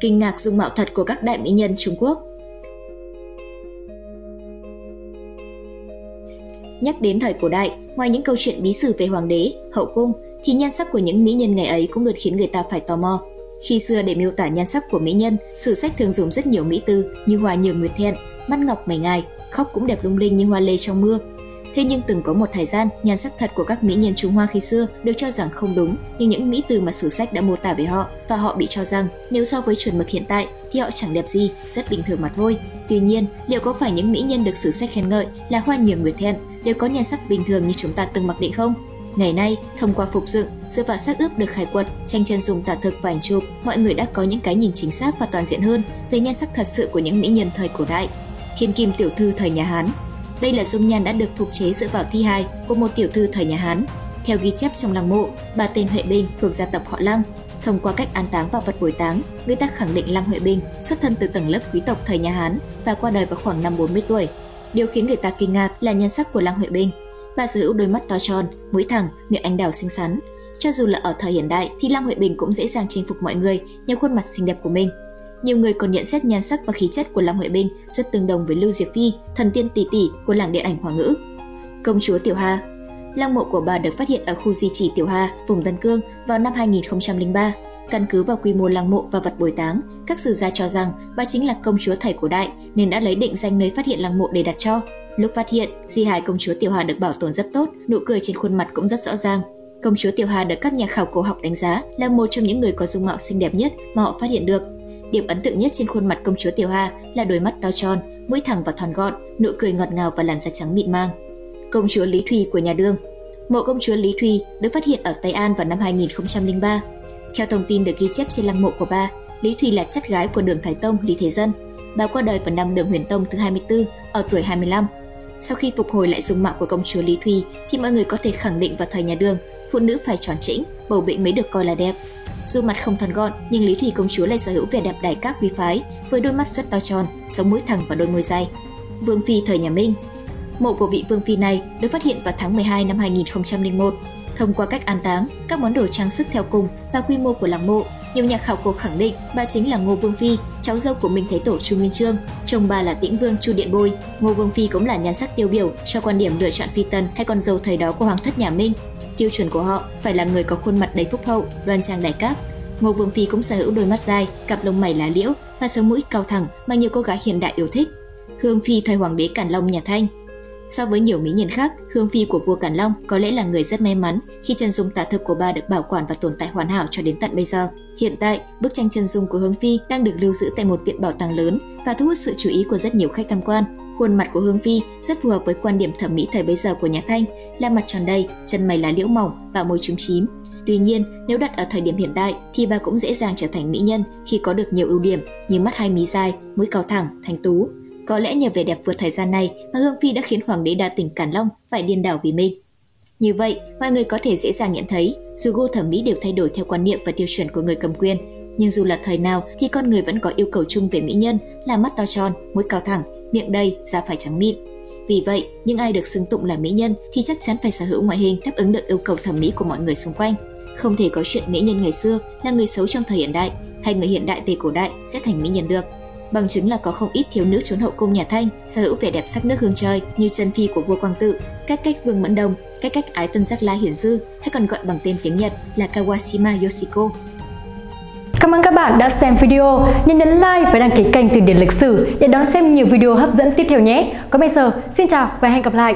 kinh ngạc dung mạo thật của các đại mỹ nhân Trung Quốc. Nhắc đến thời cổ đại, ngoài những câu chuyện bí sử về hoàng đế, hậu cung, thì nhan sắc của những mỹ nhân ngày ấy cũng được khiến người ta phải tò mò. Khi xưa để miêu tả nhan sắc của mỹ nhân, sử sách thường dùng rất nhiều mỹ từ như hoa nhường nguyệt thẹn, mắt ngọc mày ngài, khóc cũng đẹp lung linh như hoa lê trong mưa, Thế nhưng từng có một thời gian, nhan sắc thật của các mỹ nhân Trung Hoa khi xưa được cho rằng không đúng như những mỹ từ mà sử sách đã mô tả về họ và họ bị cho rằng nếu so với chuẩn mực hiện tại thì họ chẳng đẹp gì, rất bình thường mà thôi. Tuy nhiên, liệu có phải những mỹ nhân được sử sách khen ngợi là hoa nhường nguyệt thẹn đều có nhan sắc bình thường như chúng ta từng mặc định không? Ngày nay, thông qua phục dựng, dựa vào xác ướp được khai quật, tranh chân dùng tả thực và ảnh chụp, mọi người đã có những cái nhìn chính xác và toàn diện hơn về nhan sắc thật sự của những mỹ nhân thời cổ đại. Thiên kim tiểu thư thời nhà Hán đây là dung nhan đã được phục chế dựa vào thi hài của một tiểu thư thời nhà Hán. Theo ghi chép trong lăng mộ, bà tên Huệ Bình thuộc gia tộc họ Lăng. Thông qua cách an táng và vật bồi táng, người ta khẳng định Lăng Huệ Bình xuất thân từ tầng lớp quý tộc thời nhà Hán và qua đời vào khoảng năm 40 tuổi. Điều khiến người ta kinh ngạc là nhan sắc của Lăng Huệ Bình. Bà sở hữu đôi mắt to tròn, mũi thẳng, miệng anh đào xinh xắn. Cho dù là ở thời hiện đại thì Lăng Huệ Bình cũng dễ dàng chinh phục mọi người nhờ khuôn mặt xinh đẹp của mình. Nhiều người còn nhận xét nhan sắc và khí chất của Long Huệ Bình rất tương đồng với Lưu Diệp Phi, thần tiên tỷ tỷ của làng điện ảnh Hoa ngữ. Công chúa Tiểu Hà Lăng mộ của bà được phát hiện ở khu di chỉ Tiểu Hà, vùng Tân Cương vào năm 2003. Căn cứ vào quy mô lăng mộ và vật bồi táng, các sử gia cho rằng bà chính là công chúa thầy cổ đại nên đã lấy định danh nơi phát hiện lăng mộ để đặt cho. Lúc phát hiện, di hài công chúa Tiểu Hà được bảo tồn rất tốt, nụ cười trên khuôn mặt cũng rất rõ ràng. Công chúa Tiểu Hà được các nhà khảo cổ học đánh giá là một trong những người có dung mạo xinh đẹp nhất mà họ phát hiện được. Điểm ấn tượng nhất trên khuôn mặt công chúa Tiểu Hà là đôi mắt to tròn, mũi thẳng và thon gọn, nụ cười ngọt ngào và làn da trắng mịn màng. Công chúa Lý Thùy của nhà Đường Mộ công chúa Lý Thùy được phát hiện ở Tây An vào năm 2003. Theo thông tin được ghi chép trên lăng mộ của bà, Lý Thùy là chất gái của Đường Thái Tông Lý Thế Dân. Bà qua đời vào năm Đường Huyền Tông thứ 24 ở tuổi 25. Sau khi phục hồi lại dung mạo của công chúa Lý Thùy thì mọi người có thể khẳng định vào thời nhà Đường, phụ nữ phải tròn chỉnh, bầu bĩnh mới được coi là đẹp. Dù mặt không thon gọn, nhưng Lý Thủy công chúa lại sở hữu vẻ đẹp đại các quý phái, với đôi mắt rất to tròn, sống mũi thẳng và đôi môi dài. Vương phi thời nhà Minh Mộ của vị vương phi này được phát hiện vào tháng 12 năm 2001. Thông qua cách an táng, các món đồ trang sức theo cùng và quy mô của làng mộ, nhiều nhà khảo cổ khẳng định bà chính là Ngô Vương Phi, cháu dâu của Minh Thái Tổ Chu Nguyên Chương, chồng bà là Tĩnh Vương Chu Điện Bôi. Ngô Vương Phi cũng là nhan sắc tiêu biểu cho quan điểm lựa chọn phi tần hay con dâu thời đó của hoàng thất nhà Minh. Tiêu chuẩn của họ phải là người có khuôn mặt đầy phúc hậu, đoan trang đại cáp. Ngô Vương Phi cũng sở hữu đôi mắt dài, cặp lông mày lá liễu và sống mũi cao thẳng mà nhiều cô gái hiện đại yêu thích. Hương Phi thời hoàng đế Càn Long nhà Thanh So với nhiều mỹ nhân khác, Hương Phi của vua Càn Long có lẽ là người rất may mắn khi chân dung tả thực của bà được bảo quản và tồn tại hoàn hảo cho đến tận bây giờ. Hiện tại, bức tranh chân dung của Hương Phi đang được lưu giữ tại một viện bảo tàng lớn và thu hút sự chú ý của rất nhiều khách tham quan. Khuôn mặt của Hương Phi rất phù hợp với quan điểm thẩm mỹ thời bấy giờ của nhà Thanh, là mặt tròn đầy, chân mày lá liễu mỏng và môi trúng chím. Tuy nhiên, nếu đặt ở thời điểm hiện tại thì bà cũng dễ dàng trở thành mỹ nhân khi có được nhiều ưu điểm như mắt hai mí dài, mũi cao thẳng, thanh tú. Có lẽ nhờ vẻ đẹp vượt thời gian này mà Hương Phi đã khiến Hoàng đế đa tình Càn Long phải điên đảo vì mình. Như vậy, mọi người có thể dễ dàng nhận thấy, dù gu thẩm mỹ đều thay đổi theo quan niệm và tiêu chuẩn của người cầm quyền, nhưng dù là thời nào thì con người vẫn có yêu cầu chung về mỹ nhân là mắt to tròn, mũi cao thẳng, miệng đầy, da phải trắng mịn. Vì vậy, những ai được xưng tụng là mỹ nhân thì chắc chắn phải sở hữu ngoại hình đáp ứng được yêu cầu thẩm mỹ của mọi người xung quanh. Không thể có chuyện mỹ nhân ngày xưa là người xấu trong thời hiện đại, hay người hiện đại về cổ đại sẽ thành mỹ nhân được. Bằng chứng là có không ít thiếu nữ trốn hậu cung nhà Thanh sở hữu vẻ đẹp sắc nước hương trời như chân phi của vua Quang Tự, cách cách Vương Mẫn Đồng, cách cách Ái Tân Giác La Hiển Dư hay còn gọi bằng tên tiếng Nhật là Kawashima Yoshiko. Cảm ơn các bạn đã xem video. Nhớ nhấn like và đăng ký kênh Từ điển lịch sử để đón xem nhiều video hấp dẫn tiếp theo nhé. Còn bây giờ, xin chào và hẹn gặp lại.